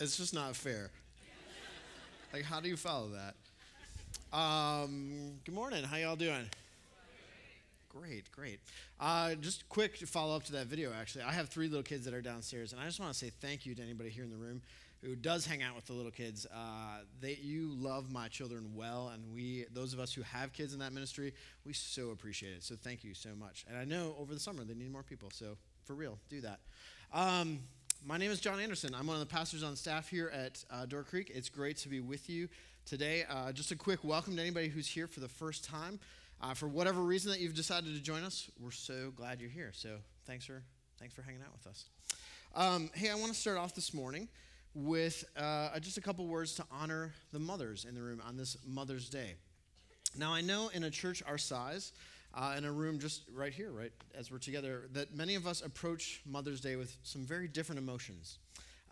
It's just not fair. like, how do you follow that? Um, good morning. How y'all doing? Great, great. Uh, just quick follow up to that video, actually. I have three little kids that are downstairs, and I just want to say thank you to anybody here in the room who does hang out with the little kids. Uh, they, you love my children well, and we, those of us who have kids in that ministry, we so appreciate it. So thank you so much. And I know over the summer they need more people, so for real, do that. Um, my name is John Anderson. I'm one of the pastors on staff here at uh, Door Creek. It's great to be with you today. Uh, just a quick welcome to anybody who's here for the first time. Uh, for whatever reason that you've decided to join us, we're so glad you're here. So thanks for thanks for hanging out with us. Um, hey, I want to start off this morning with uh, just a couple words to honor the mothers in the room on this Mother's Day. Now, I know in a church our size, uh, in a room just right here, right as we're together, that many of us approach Mother's Day with some very different emotions.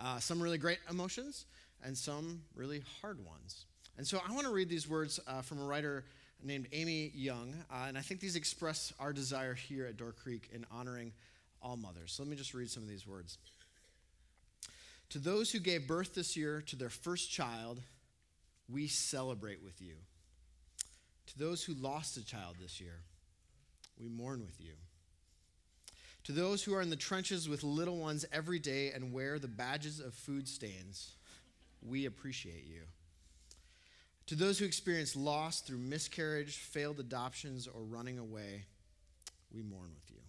Uh, some really great emotions, and some really hard ones. And so I want to read these words uh, from a writer named Amy Young, uh, and I think these express our desire here at Door Creek in honoring all mothers. So let me just read some of these words. To those who gave birth this year to their first child, we celebrate with you. To those who lost a child this year, we mourn with you. To those who are in the trenches with little ones every day and wear the badges of food stains, we appreciate you. To those who experience loss through miscarriage, failed adoptions, or running away, we mourn with you.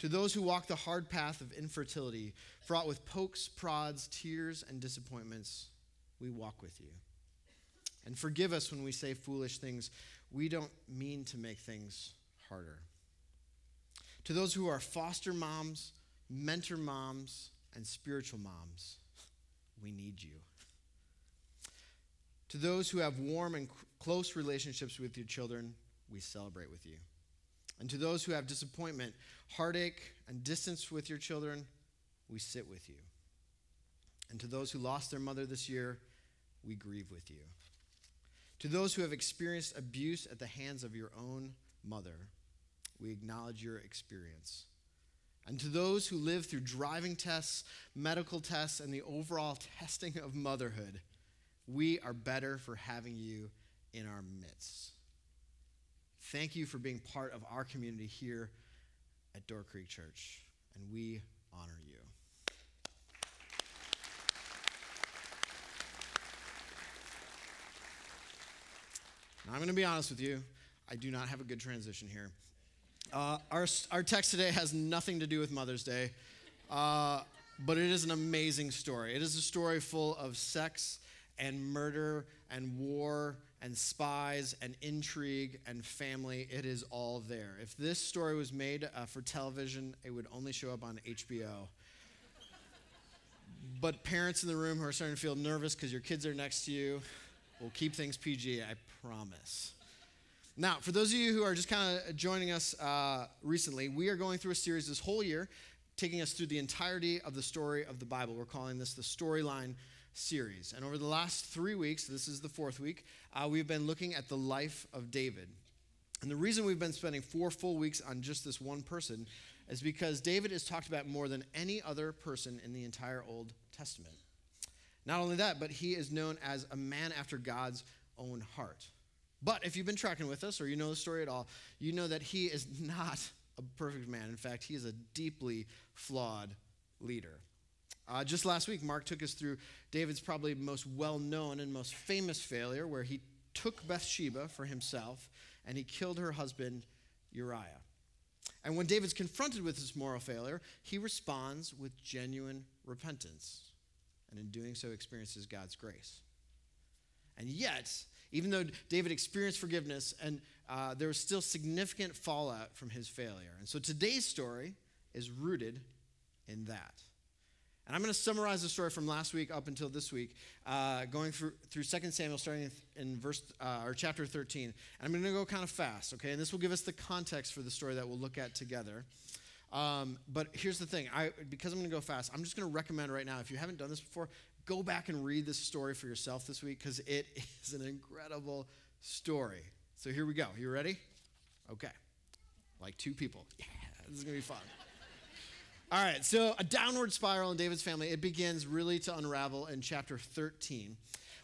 To those who walk the hard path of infertility, fraught with pokes, prods, tears, and disappointments, we walk with you. And forgive us when we say foolish things. We don't mean to make things harder. To those who are foster moms, mentor moms, and spiritual moms, we need you. To those who have warm and close relationships with your children, we celebrate with you. And to those who have disappointment, heartache, and distance with your children, we sit with you. And to those who lost their mother this year, we grieve with you. To those who have experienced abuse at the hands of your own mother, we acknowledge your experience. And to those who live through driving tests, medical tests, and the overall testing of motherhood, we are better for having you in our midst. Thank you for being part of our community here at Door Creek Church, and we honor you. Now, I'm going to be honest with you. I do not have a good transition here. Uh, our, our text today has nothing to do with Mother's Day, uh, but it is an amazing story. It is a story full of sex and murder and war and spies and intrigue and family. It is all there. If this story was made uh, for television, it would only show up on HBO. but parents in the room who are starting to feel nervous because your kids are next to you, will keep things PG, I promise. Now, for those of you who are just kind of joining us uh, recently, we are going through a series this whole year, taking us through the entirety of the story of the Bible. We're calling this the Storyline series. And over the last three weeks, this is the fourth week, uh, we've been looking at the life of David. And the reason we've been spending four full weeks on just this one person is because David is talked about more than any other person in the entire Old Testament. Not only that, but he is known as a man after God's own heart. But if you've been tracking with us or you know the story at all, you know that he is not a perfect man. In fact, he is a deeply flawed leader. Uh, just last week, Mark took us through David's probably most well known and most famous failure, where he took Bathsheba for himself and he killed her husband, Uriah. And when David's confronted with this moral failure, he responds with genuine repentance. And in doing so, experiences God's grace. And yet, even though David experienced forgiveness, and uh, there was still significant fallout from his failure. And so today's story is rooted in that. And I'm going to summarize the story from last week up until this week, uh, going through, through 2 Samuel, starting in verse uh, or chapter 13. And I'm going to go kind of fast, okay? And this will give us the context for the story that we'll look at together. Um, but here's the thing I, because I'm going to go fast, I'm just going to recommend right now, if you haven't done this before, go back and read this story for yourself this week because it is an incredible story. So here we go. You ready? Okay. Like two people. Yeah, this is going to be fun. All right, so a downward spiral in David's family, it begins really to unravel in chapter 13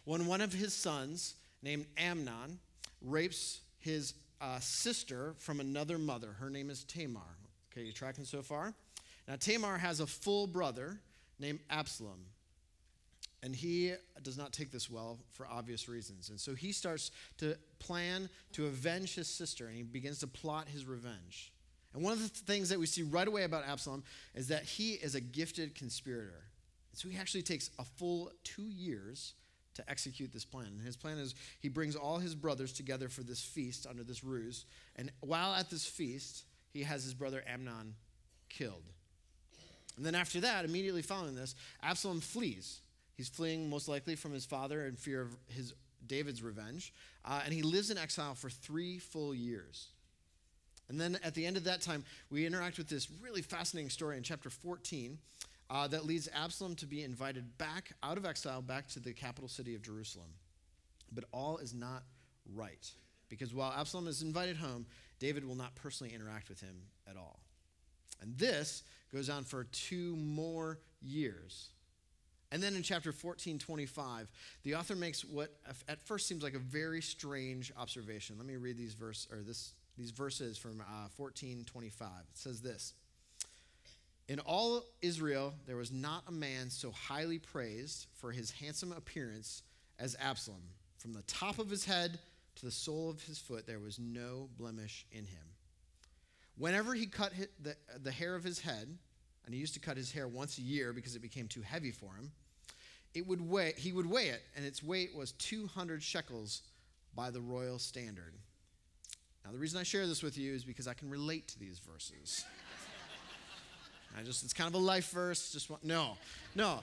when one of his sons, named Amnon, rapes his uh, sister from another mother. Her name is Tamar. Okay, you tracking so far? Now, Tamar has a full brother named Absalom. And he does not take this well for obvious reasons. And so he starts to plan to avenge his sister, and he begins to plot his revenge. And one of the things that we see right away about Absalom is that he is a gifted conspirator. So he actually takes a full two years to execute this plan. And his plan is he brings all his brothers together for this feast under this ruse. And while at this feast, he has his brother Amnon killed. And then after that, immediately following this, Absalom flees. He's fleeing most likely from his father in fear of his David's revenge. Uh, and he lives in exile for three full years. And then at the end of that time, we interact with this really fascinating story in chapter 14 uh, that leads Absalom to be invited back out of exile, back to the capital city of Jerusalem. But all is not right. Because while Absalom is invited home, David will not personally interact with him at all. And this goes on for two more years. And then in chapter 14, 25, the author makes what at first seems like a very strange observation. Let me read these verse or this these verses from uh, 14 25. It says this In all Israel, there was not a man so highly praised for his handsome appearance as Absalom. From the top of his head to the sole of his foot, there was no blemish in him. Whenever he cut the, the hair of his head, and he used to cut his hair once a year because it became too heavy for him, it would weigh, he would weigh it, and its weight was 200 shekels by the royal standard. Now, the reason I share this with you is because I can relate to these verses. I just, it's kind of a life verse. Just want, no, no.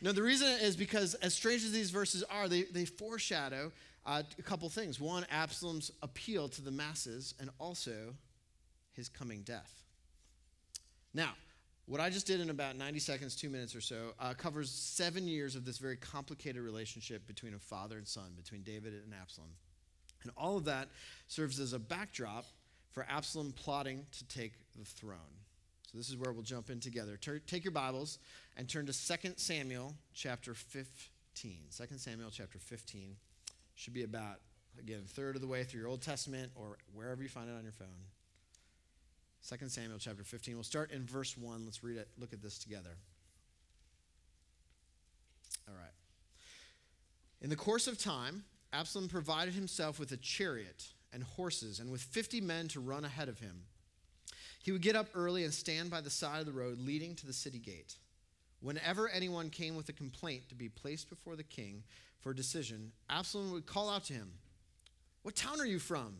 No, the reason is because as strange as these verses are, they, they foreshadow uh, a couple things. One, Absalom's appeal to the masses, and also his coming death. Now, what I just did in about 90 seconds, two minutes or so, uh, covers seven years of this very complicated relationship between a father and son, between David and Absalom. And all of that serves as a backdrop for Absalom plotting to take the throne. So this is where we'll jump in together. take your Bibles and turn to 2 Samuel chapter 15. 2 Samuel chapter 15 should be about, again, a third of the way through your Old Testament or wherever you find it on your phone. 2 Samuel chapter 15. We'll start in verse 1. Let's read it, look at this together. All right. In the course of time, Absalom provided himself with a chariot and horses and with 50 men to run ahead of him. He would get up early and stand by the side of the road leading to the city gate. Whenever anyone came with a complaint to be placed before the king for a decision, Absalom would call out to him, What town are you from?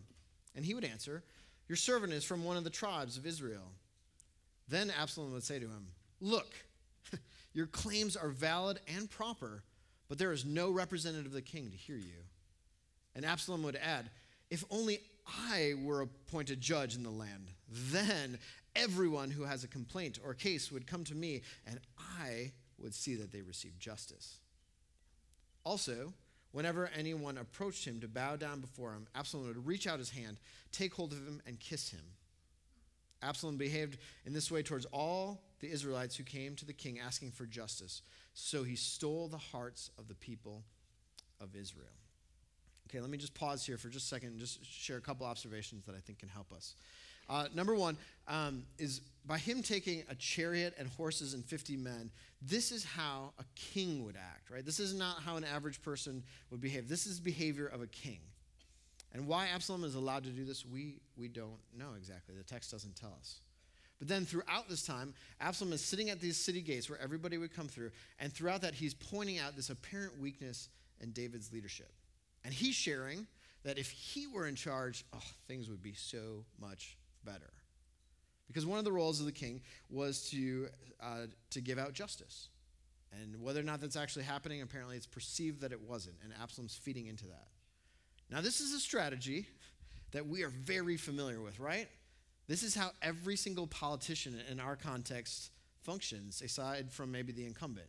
And he would answer, Your servant is from one of the tribes of Israel. Then Absalom would say to him, Look, your claims are valid and proper, but there is no representative of the king to hear you. And Absalom would add, If only I were appointed judge in the land, then everyone who has a complaint or case would come to me, and I would see that they receive justice. Also, whenever anyone approached him to bow down before him, Absalom would reach out his hand, take hold of him, and kiss him. Absalom behaved in this way towards all the Israelites who came to the king asking for justice. So he stole the hearts of the people of Israel. Okay, let me just pause here for just a second and just share a couple observations that I think can help us. Uh, number one um, is by him taking a chariot and horses and 50 men, this is how a king would act, right? This is not how an average person would behave. This is behavior of a king. And why Absalom is allowed to do this, we, we don't know exactly. The text doesn't tell us. But then throughout this time, Absalom is sitting at these city gates where everybody would come through. And throughout that, he's pointing out this apparent weakness in David's leadership. And he's sharing that if he were in charge, oh, things would be so much better. Because one of the roles of the king was to, uh, to give out justice. And whether or not that's actually happening, apparently it's perceived that it wasn't. And Absalom's feeding into that. Now, this is a strategy that we are very familiar with, right? This is how every single politician in our context functions, aside from maybe the incumbent,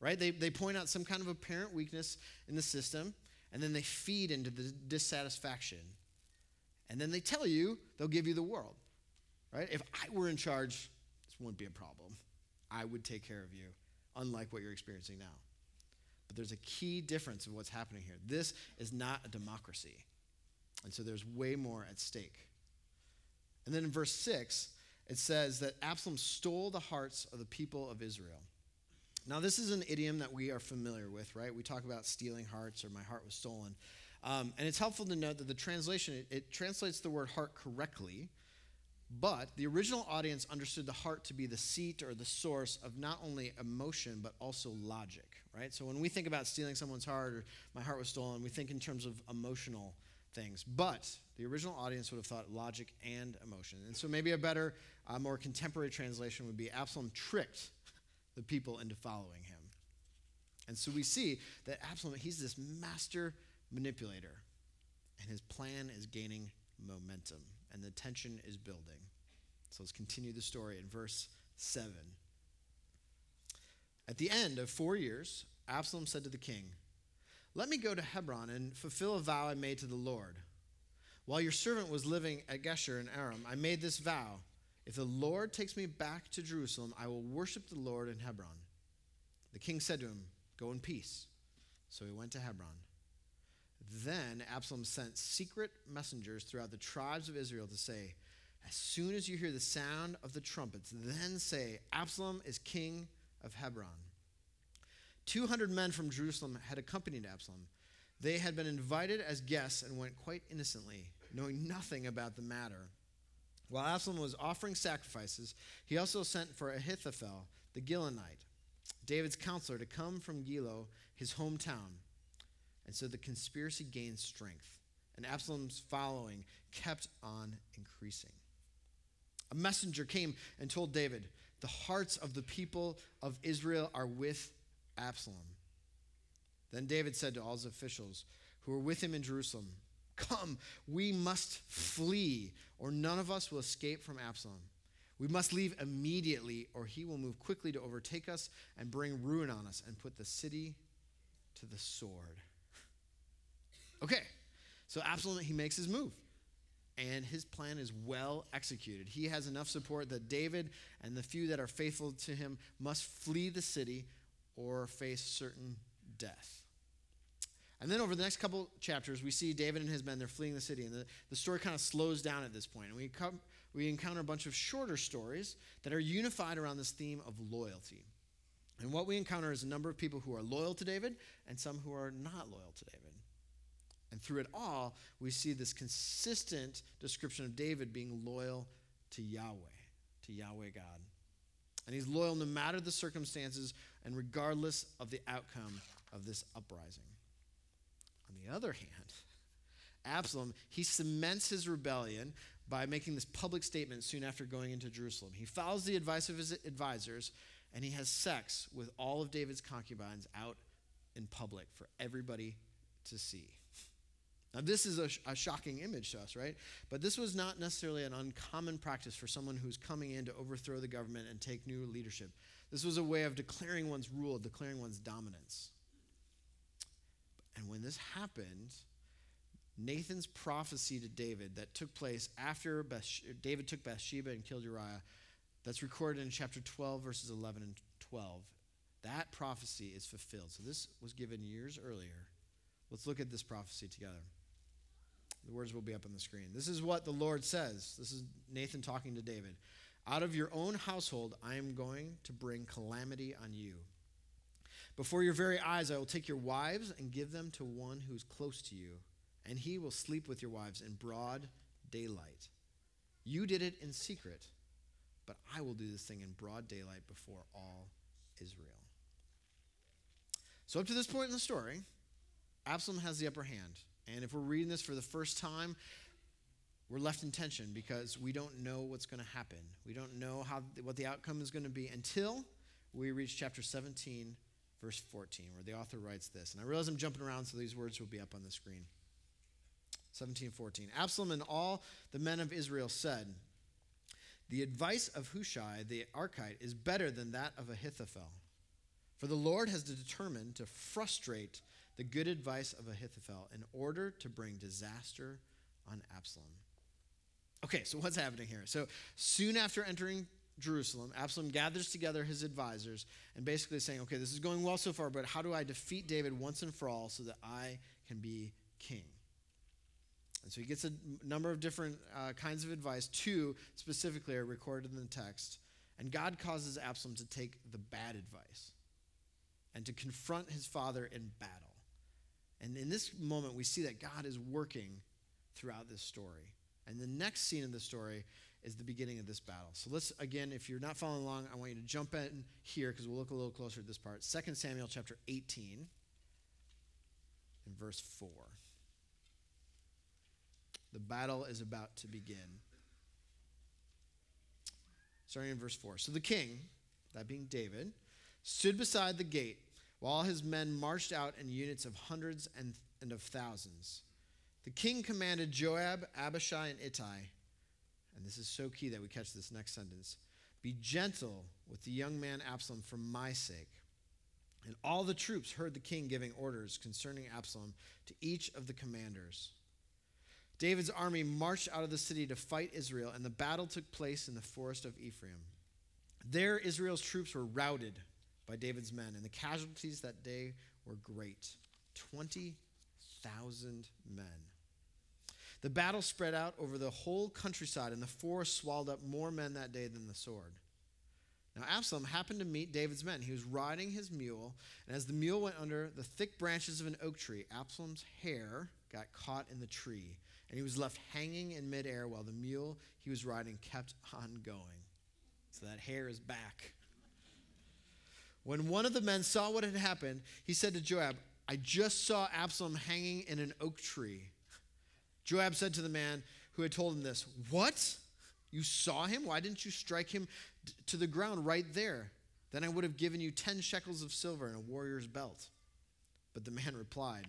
right? They, they point out some kind of apparent weakness in the system, and then they feed into the dissatisfaction. And then they tell you they'll give you the world. Right? If I were in charge, This wouldn't be a problem. I would take care of you, unlike what you're experiencing now. But there's a key difference of what's happening here. This is not a democracy. And so there's way more at stake. And then in verse 6, it says that Absalom stole the hearts of the people of Israel. Now, this is an idiom that we are familiar with, right? We talk about stealing hearts or my heart was stolen. Um, and it's helpful to note that the translation, it, it translates the word heart correctly, but the original audience understood the heart to be the seat or the source of not only emotion, but also logic, right? So when we think about stealing someone's heart or my heart was stolen, we think in terms of emotional things. But the original audience would have thought logic and emotion. And so maybe a better, uh, more contemporary translation would be Absalom tricked the people into following him. And so we see that Absalom, he's this master manipulator, and his plan is gaining momentum, and the tension is building. So let's continue the story in verse 7. At the end of four years, Absalom said to the king, Let me go to Hebron and fulfill a vow I made to the Lord. While your servant was living at Geshur in Aram, I made this vow if the Lord takes me back to Jerusalem, I will worship the Lord in Hebron. The king said to him, Go in peace. So he went to Hebron. Then Absalom sent secret messengers throughout the tribes of Israel to say, As soon as you hear the sound of the trumpets, then say, Absalom is king of Hebron. 200 men from Jerusalem had accompanied Absalom. They had been invited as guests and went quite innocently, knowing nothing about the matter. While Absalom was offering sacrifices, he also sent for Ahithophel, the Gilonite, David's counselor, to come from Gilo, his hometown. And so the conspiracy gained strength, and Absalom's following kept on increasing. A messenger came and told David, The hearts of the people of Israel are with Absalom. Then David said to all his officials who were with him in Jerusalem, Come, we must flee, or none of us will escape from Absalom. We must leave immediately, or he will move quickly to overtake us and bring ruin on us and put the city to the sword. Okay, so Absalom, he makes his move. And his plan is well executed. He has enough support that David and the few that are faithful to him must flee the city or face certain death. And then over the next couple chapters, we see David and his men, they're fleeing the city. And the, the story kind of slows down at this point. And we, come, we encounter a bunch of shorter stories that are unified around this theme of loyalty. And what we encounter is a number of people who are loyal to David and some who are not loyal to David. And through it all, we see this consistent description of David being loyal to Yahweh, to Yahweh God. And he's loyal no matter the circumstances and regardless of the outcome of this uprising. On the other hand, Absalom, he cements his rebellion by making this public statement soon after going into Jerusalem. He follows the advice of his advisors and he has sex with all of David's concubines out in public for everybody to see. Now, this is a, sh- a, shocking image to us, right? But this was not necessarily an uncommon practice for someone who's coming in to overthrow the government and take new leadership. This was a way of declaring one's rule, declaring one's dominance. And when this happened, Nathan's prophecy to David that took place after David took Bathsheba and killed Uriah, that's recorded in chapter 12, verses 11 and 12. That prophecy is fulfilled. So this was given years earlier. Let's look at this prophecy together. The words will be up on the screen. This is what the Lord says. This is Nathan talking to David. Out of your own household, I am going to bring calamity on you. Before your very eyes, I will take your wives and give them to one who is close to you, and he will sleep with your wives in broad daylight. You did it in secret, but I will do this thing in broad daylight before all Israel. So, up to this point in the story, Absalom has the upper hand. And if we're reading this for the first time, we're left in tension because we don't know what's going to happen. We don't know how, what the outcome is going to be until we reach chapter 17, verse 14, where the author writes this. And I realize I'm jumping around, so these words will be up on the screen. 17, 14. Absalom and all the men of Israel said, The advice of Hushai the Archite is better than that of Ahithophel. For the Lord has determined to frustrate the good advice of Ahithophel in order to bring disaster on Absalom. Okay, so what's happening here? So soon after entering Jerusalem, Absalom gathers together his advisors and basically saying, okay, this is going well so far, but how do I defeat David once and for all so that I can be king? And so he gets a number of different uh, kinds of advice. Two specifically are recorded in the text. And God causes Absalom to take the bad advice and to confront his father in battle. And in this moment, we see that God is working throughout this story. And the next scene of the story is the beginning of this battle. So let's, again, if you're not following along, I want you to jump in here because we'll look a little closer at this part. 2 Samuel chapter 18 and verse 4. The battle is about to begin. Starting in verse 4. So the king, that being David, stood beside the gate while his men marched out in units of hundreds and, and of thousands. The king commanded Joab, Abishai, and Ittai, and this is so key that we catch this next sentence be gentle with the young man Absalom for my sake. And all the troops heard the king giving orders concerning Absalom to each of the commanders. David's army marched out of the city to fight Israel, and the battle took place in the forest of Ephraim. There, Israel's troops were routed by David's men, and the casualties that day were great 20,000 men. The battle spread out over the whole countryside, and the forest swallowed up more men that day than the sword. Now, Absalom happened to meet David's men. He was riding his mule, and as the mule went under the thick branches of an oak tree, Absalom's hair got caught in the tree, and he was left hanging in midair while the mule he was riding kept on going. So that hair is back. When one of the men saw what had happened, he said to Joab, I just saw Absalom hanging in an oak tree. Joab said to the man who had told him this, What? You saw him? Why didn't you strike him to the ground right there? Then I would have given you 10 shekels of silver and a warrior's belt. But the man replied,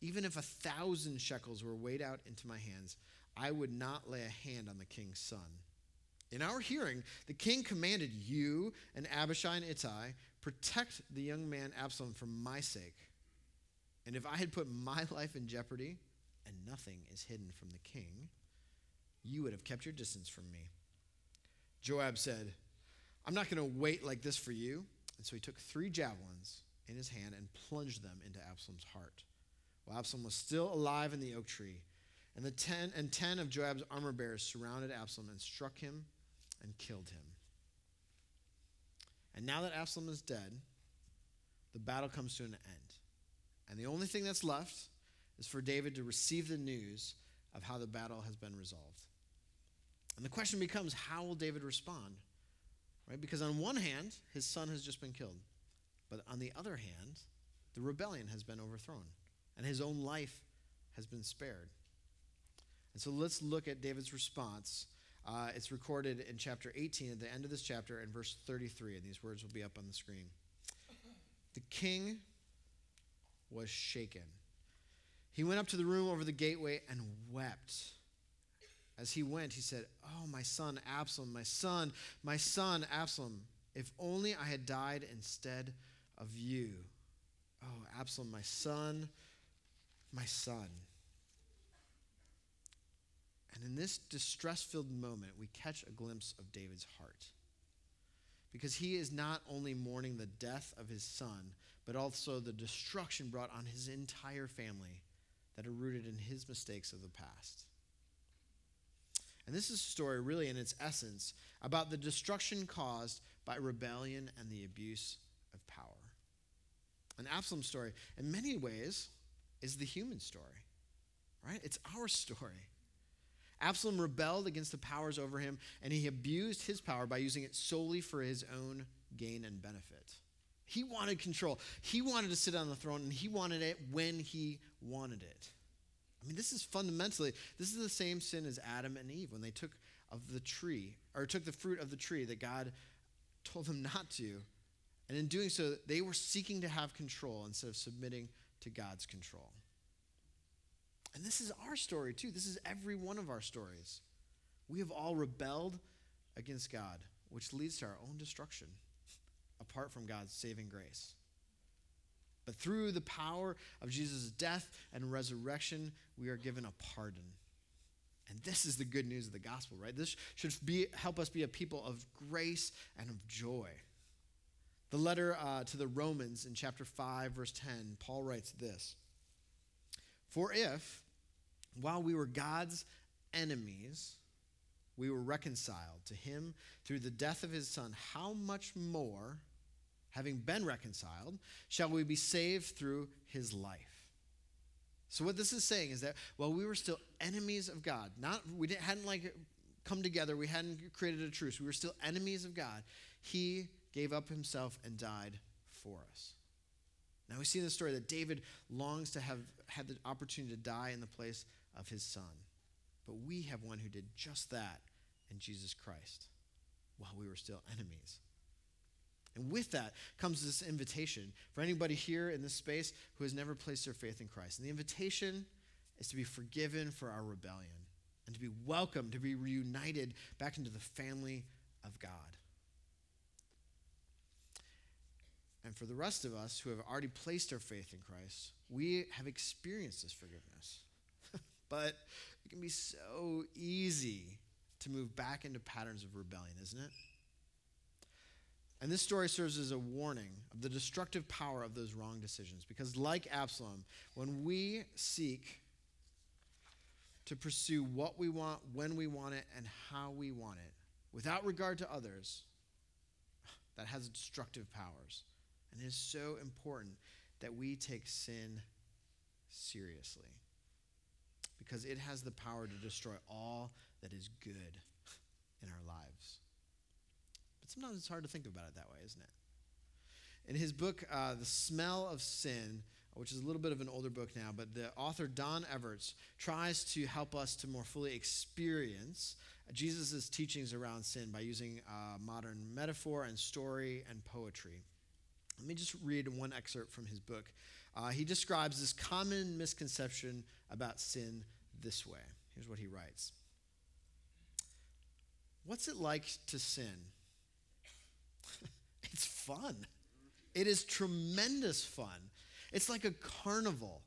Even if a thousand shekels were weighed out into my hands, I would not lay a hand on the king's son. In our hearing, the king commanded you and Abishai and Ittai, protect the young man Absalom for my sake. And if I had put my life in jeopardy, and nothing is hidden from the king, you would have kept your distance from me. Joab said, I'm not going to wait like this for you. And so he took three javelins in his hand and plunged them into Absalom's heart. While Absalom was still alive in the oak tree, and the ten and ten of Joab's armor bearers surrounded Absalom and struck him and killed him. And now that Absalom is dead, the battle comes to an end. And the only thing that's left is for David to receive the news of how the battle has been resolved. And the question becomes how will David respond? Right? Because on one hand, his son has just been killed. But on the other hand, the rebellion has been overthrown and his own life has been spared. And so let's look at David's response. Uh, it's recorded in chapter 18 at the end of this chapter in verse 33, and these words will be up on the screen. The king was shaken he went up to the room over the gateway and wept. As he went, he said, Oh, my son Absalom, my son, my son Absalom, if only I had died instead of you. Oh, Absalom, my son, my son. And in this distress filled moment, we catch a glimpse of David's heart. Because he is not only mourning the death of his son, but also the destruction brought on his entire family that are rooted in his mistakes of the past. And this is a story, really, in its essence, about the destruction caused by rebellion and the abuse of power. An Absalom story, in many ways, is the human story, right? It's our story. Absalom rebelled against the powers over him, and he abused his power by using it solely for his own gain and benefit. He wanted control. He wanted to sit on the throne, and he wanted it when he wanted it. I mean, this is fundamentally, this is the same sin as Adam and Eve when they took of the tree, or took the fruit of the tree that God told them not to. And in doing so, they were seeking to have control instead of submitting to God's control. And this is our story, too. This is every one of our stories. We have all rebelled against God, which leads to our own destruction apart from God's saving grace. But through the power of Jesus' death and resurrection, we are given a pardon. And this is the good news of the gospel, right? This should be, help us be a people of grace and of joy. The letter uh, to the Romans in chapter 5, verse 10, Paul writes this For if, while we were God's enemies, we were reconciled to him through the death of his son, how much more, having been reconciled, shall we be saved through his life? So what this is saying is that while we were still enemies of God, not we didn't, hadn't like come together, we hadn't created a truce, we were still enemies of God. He gave up himself and died for us. Now we see in the story that David longs to have had the opportunity to die in the place of his son. But we have one who did just that in Jesus Christ while we were still enemies. And with that comes this invitation for anybody here in this space who has never placed their faith in Christ. And the invitation is to be forgiven for our rebellion and to be welcomed, to be reunited back into the family of God. And for the rest of us who have already placed our faith in Christ, we have experienced this forgiveness. but it can be so easy to move back into patterns of rebellion, isn't it? And this story serves as a warning of the destructive power of those wrong decisions. Because, like Absalom, when we seek to pursue what we want, when we want it, and how we want it, without regard to others, that has destructive powers. And it is so important that we take sin seriously because it has the power to destroy all that is good in our lives. But sometimes it's hard to think about it that way, isn't it? In his book, uh, The Smell of Sin, which is a little bit of an older book now, but the author Don Everts tries to help us to more fully experience Jesus' teachings around sin by using uh, modern metaphor and story and poetry. Let me just read one excerpt from his book. Uh, he describes this common misconception about sin this way. Here's what he writes What's it like to sin? it's fun. It is tremendous fun. It's like a carnival.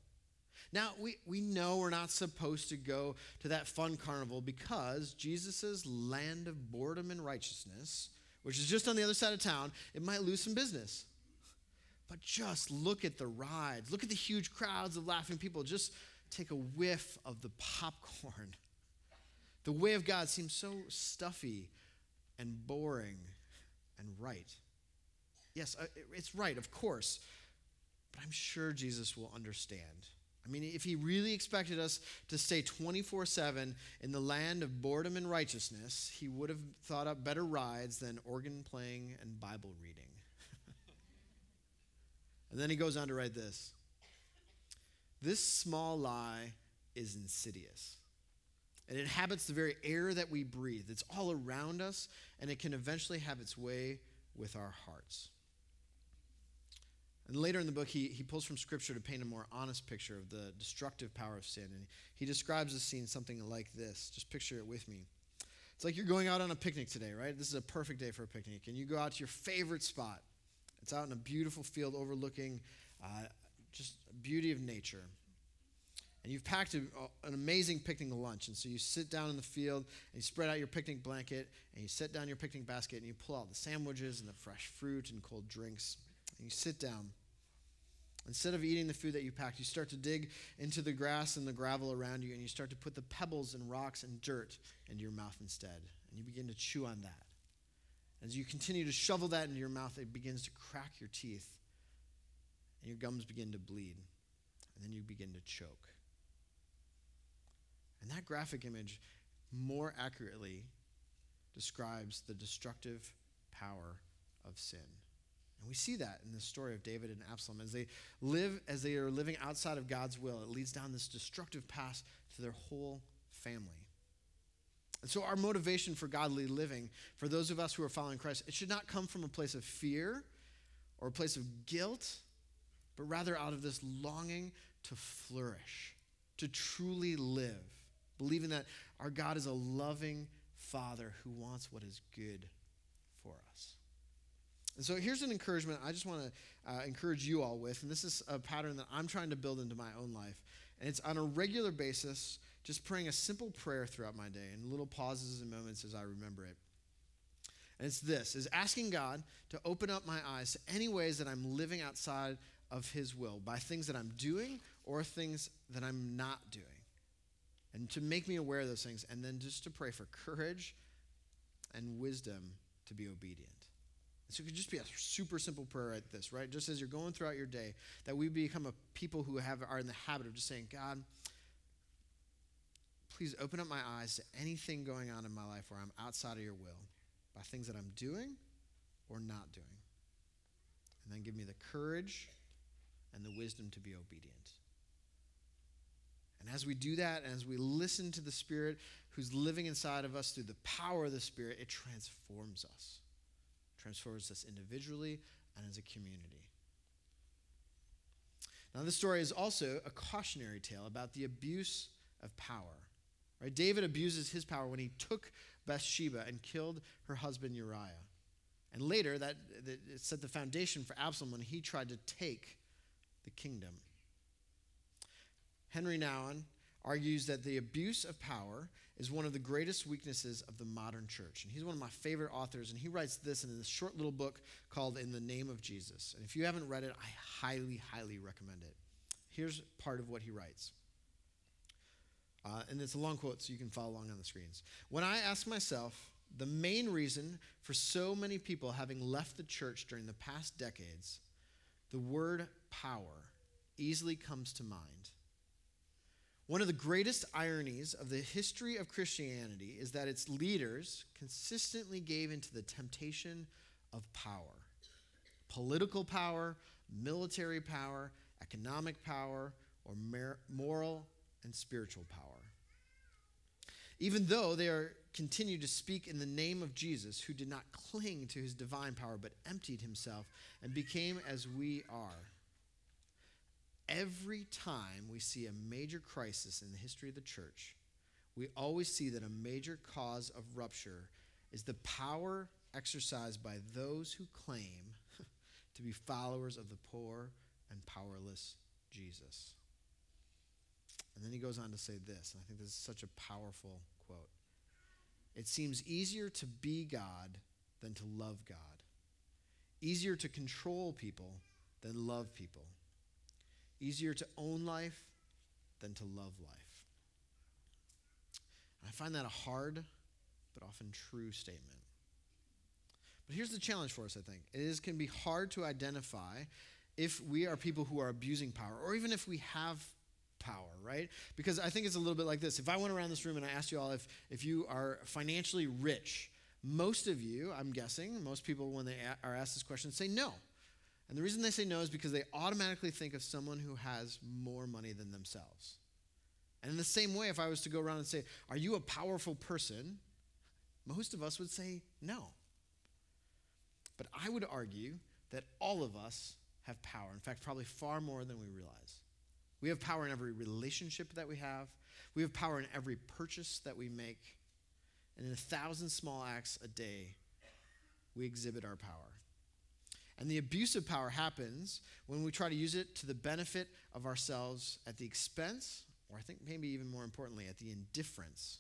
Now, we, we know we're not supposed to go to that fun carnival because Jesus' land of boredom and righteousness, which is just on the other side of town, it might lose some business. But just look at the rides, look at the huge crowds of laughing people. Just take a whiff of the popcorn. The way of God seems so stuffy and boring and right. Yes, uh, it's right, of course. But I'm sure Jesus will understand. I mean, if he really expected us to stay 24 7 in the land of boredom and righteousness, he would have thought up better rides than organ playing and Bible reading. And then he goes on to write this This small lie is insidious. It inhabits the very air that we breathe. It's all around us, and it can eventually have its way with our hearts. And later in the book, he, he pulls from Scripture to paint a more honest picture of the destructive power of sin. And he describes the scene something like this. Just picture it with me. It's like you're going out on a picnic today, right? This is a perfect day for a picnic. And you go out to your favorite spot. It's out in a beautiful field overlooking uh, just beauty of nature and you've packed a, an amazing picnic lunch. And so you sit down in the field and you spread out your picnic blanket and you set down your picnic basket and you pull out the sandwiches and the fresh fruit and cold drinks. And you sit down. Instead of eating the food that you packed, you start to dig into the grass and the gravel around you and you start to put the pebbles and rocks and dirt into your mouth instead. And you begin to chew on that. As you continue to shovel that into your mouth, it begins to crack your teeth and your gums begin to bleed. And then you begin to choke. And that graphic image more accurately describes the destructive power of sin. And we see that in the story of David and Absalom. As they live, as they are living outside of God's will, it leads down this destructive path to their whole family. And so, our motivation for godly living, for those of us who are following Christ, it should not come from a place of fear or a place of guilt, but rather out of this longing to flourish, to truly live believing that our God is a loving Father who wants what is good for us. And so here's an encouragement I just want to uh, encourage you all with, and this is a pattern that I'm trying to build into my own life. And it's on a regular basis just praying a simple prayer throughout my day and little pauses and moments as I remember it. And it's this is asking God to open up my eyes to any ways that I'm living outside of his will by things that I'm doing or things that I'm not doing. And to make me aware of those things and then just to pray for courage and wisdom to be obedient. So it could just be a super simple prayer like this, right? Just as you're going throughout your day, that we become a people who have are in the habit of just saying, God, please open up my eyes to anything going on in my life where I'm outside of your will by things that I'm doing or not doing. And then give me the courage and the wisdom to be obedient. And as we do that, and as we listen to the Spirit who's living inside of us through the power of the Spirit, it transforms us transforms us individually and as a community. Now, this story is also a cautionary tale about the abuse of power. Right? David abuses his power when he took Bathsheba and killed her husband Uriah. And later, that, that set the foundation for Absalom when he tried to take the kingdom. Henry Nouwen argues that the abuse of power is one of the greatest weaknesses of the modern church. And he's one of my favorite authors, and he writes this in this short little book called In the Name of Jesus. And if you haven't read it, I highly, highly recommend it. Here's part of what he writes. Uh, and it's a long quote, so you can follow along on the screens. When I ask myself, the main reason for so many people having left the church during the past decades, the word power easily comes to mind. One of the greatest ironies of the history of Christianity is that its leaders consistently gave into the temptation of power political power, military power, economic power, or moral and spiritual power. Even though they are continued to speak in the name of Jesus, who did not cling to his divine power but emptied himself and became as we are. Every time we see a major crisis in the history of the church, we always see that a major cause of rupture is the power exercised by those who claim to be followers of the poor and powerless Jesus. And then he goes on to say this, and I think this is such a powerful quote. It seems easier to be God than to love God, easier to control people than love people Easier to own life than to love life. And I find that a hard but often true statement. But here's the challenge for us, I think. It is can be hard to identify if we are people who are abusing power or even if we have power, right? Because I think it's a little bit like this. If I went around this room and I asked you all if, if you are financially rich, most of you, I'm guessing, most people when they are asked this question say no. And the reason they say no is because they automatically think of someone who has more money than themselves. And in the same way, if I was to go around and say, Are you a powerful person? Most of us would say no. But I would argue that all of us have power. In fact, probably far more than we realize. We have power in every relationship that we have, we have power in every purchase that we make. And in a thousand small acts a day, we exhibit our power. And the abuse of power happens when we try to use it to the benefit of ourselves at the expense, or I think maybe even more importantly, at the indifference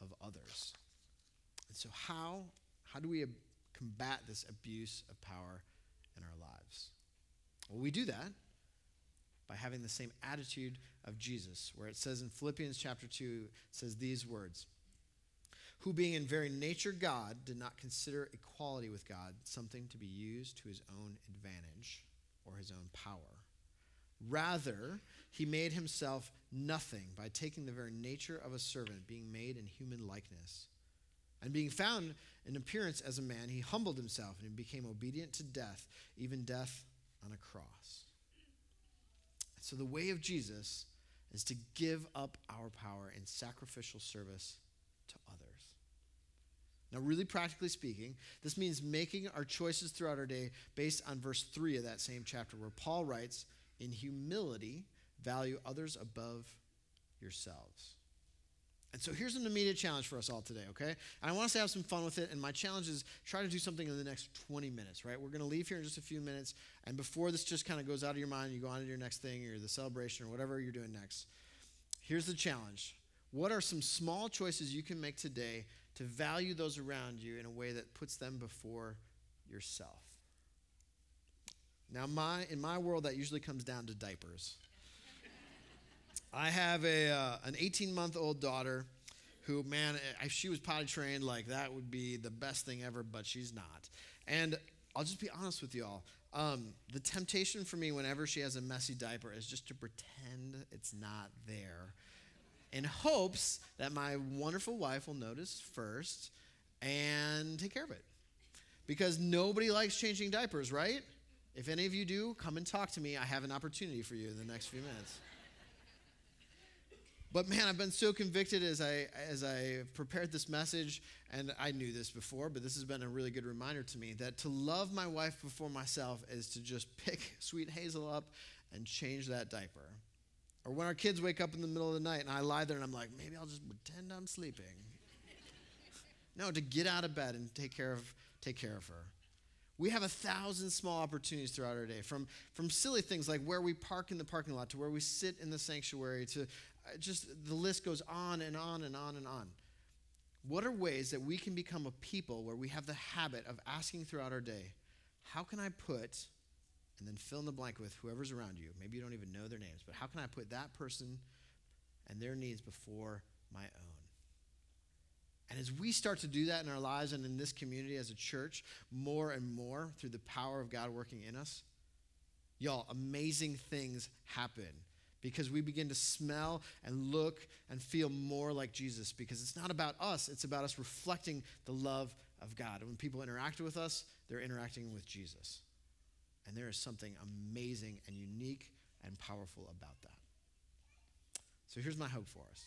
of others. And so, how, how do we combat this abuse of power in our lives? Well, we do that by having the same attitude of Jesus, where it says in Philippians chapter 2, it says these words who being in very nature God did not consider equality with God something to be used to his own advantage or his own power. Rather, he made himself nothing by taking the very nature of a servant, being made in human likeness. And being found in appearance as a man, he humbled himself and became obedient to death, even death on a cross. So, the way of Jesus is to give up our power in sacrificial service to others. Now, really practically speaking, this means making our choices throughout our day based on verse 3 of that same chapter, where Paul writes, In humility, value others above yourselves. And so here's an immediate challenge for us all today, okay? And I want us to have some fun with it. And my challenge is try to do something in the next 20 minutes, right? We're going to leave here in just a few minutes. And before this just kind of goes out of your mind, you go on to your next thing or the celebration or whatever you're doing next. Here's the challenge What are some small choices you can make today to value those around you in a way that puts them before yourself? Now, my, in my world, that usually comes down to diapers. I have a, uh, an 18 month old daughter who, man, if she was potty trained, like that would be the best thing ever, but she's not. And I'll just be honest with y'all. Um, the temptation for me whenever she has a messy diaper is just to pretend it's not there in hopes that my wonderful wife will notice first and take care of it. Because nobody likes changing diapers, right? If any of you do, come and talk to me. I have an opportunity for you in the next few minutes. But man, I've been so convicted as I as I prepared this message, and I knew this before, but this has been a really good reminder to me that to love my wife before myself is to just pick sweet Hazel up and change that diaper. Or when our kids wake up in the middle of the night and I lie there and I'm like, maybe I'll just pretend I'm sleeping. no, to get out of bed and take care of take care of her. We have a thousand small opportunities throughout our day, from, from silly things like where we park in the parking lot to where we sit in the sanctuary to just the list goes on and on and on and on. What are ways that we can become a people where we have the habit of asking throughout our day, how can I put, and then fill in the blank with whoever's around you? Maybe you don't even know their names, but how can I put that person and their needs before my own? And as we start to do that in our lives and in this community as a church, more and more through the power of God working in us, y'all, amazing things happen because we begin to smell and look and feel more like Jesus because it's not about us, it's about us reflecting the love of God. And when people interact with us, they're interacting with Jesus. And there is something amazing and unique and powerful about that. So here's my hope for us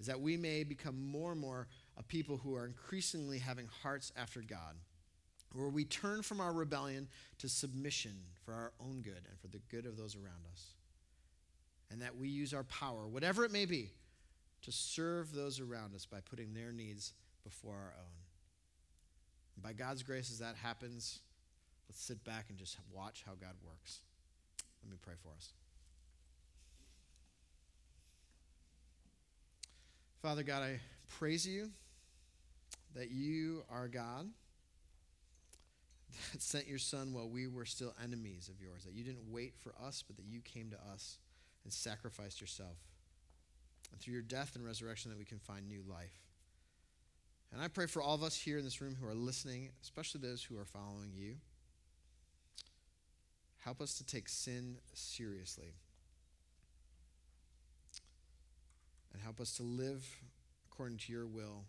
is that we may become more and more a people who are increasingly having hearts after God, where we turn from our rebellion to submission for our own good and for the good of those around us and that we use our power, whatever it may be, to serve those around us by putting their needs before our own. And by God's grace, as that happens, let's sit back and just watch how God works. Let me pray for us. Father God, I praise you that you are God that sent your Son while we were still enemies of yours, that you didn't wait for us, but that you came to us and sacrificed yourself. And through your death and resurrection, that we can find new life. And I pray for all of us here in this room who are listening, especially those who are following you. Help us to take sin seriously. And help us to live according to your will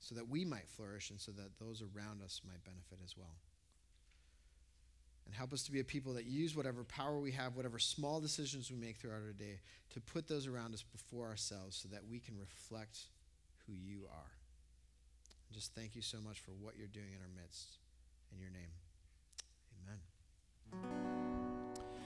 so that we might flourish and so that those around us might benefit as well. And help us to be a people that use whatever power we have, whatever small decisions we make throughout our day, to put those around us before ourselves so that we can reflect who you are. And just thank you so much for what you're doing in our midst. In your name, amen.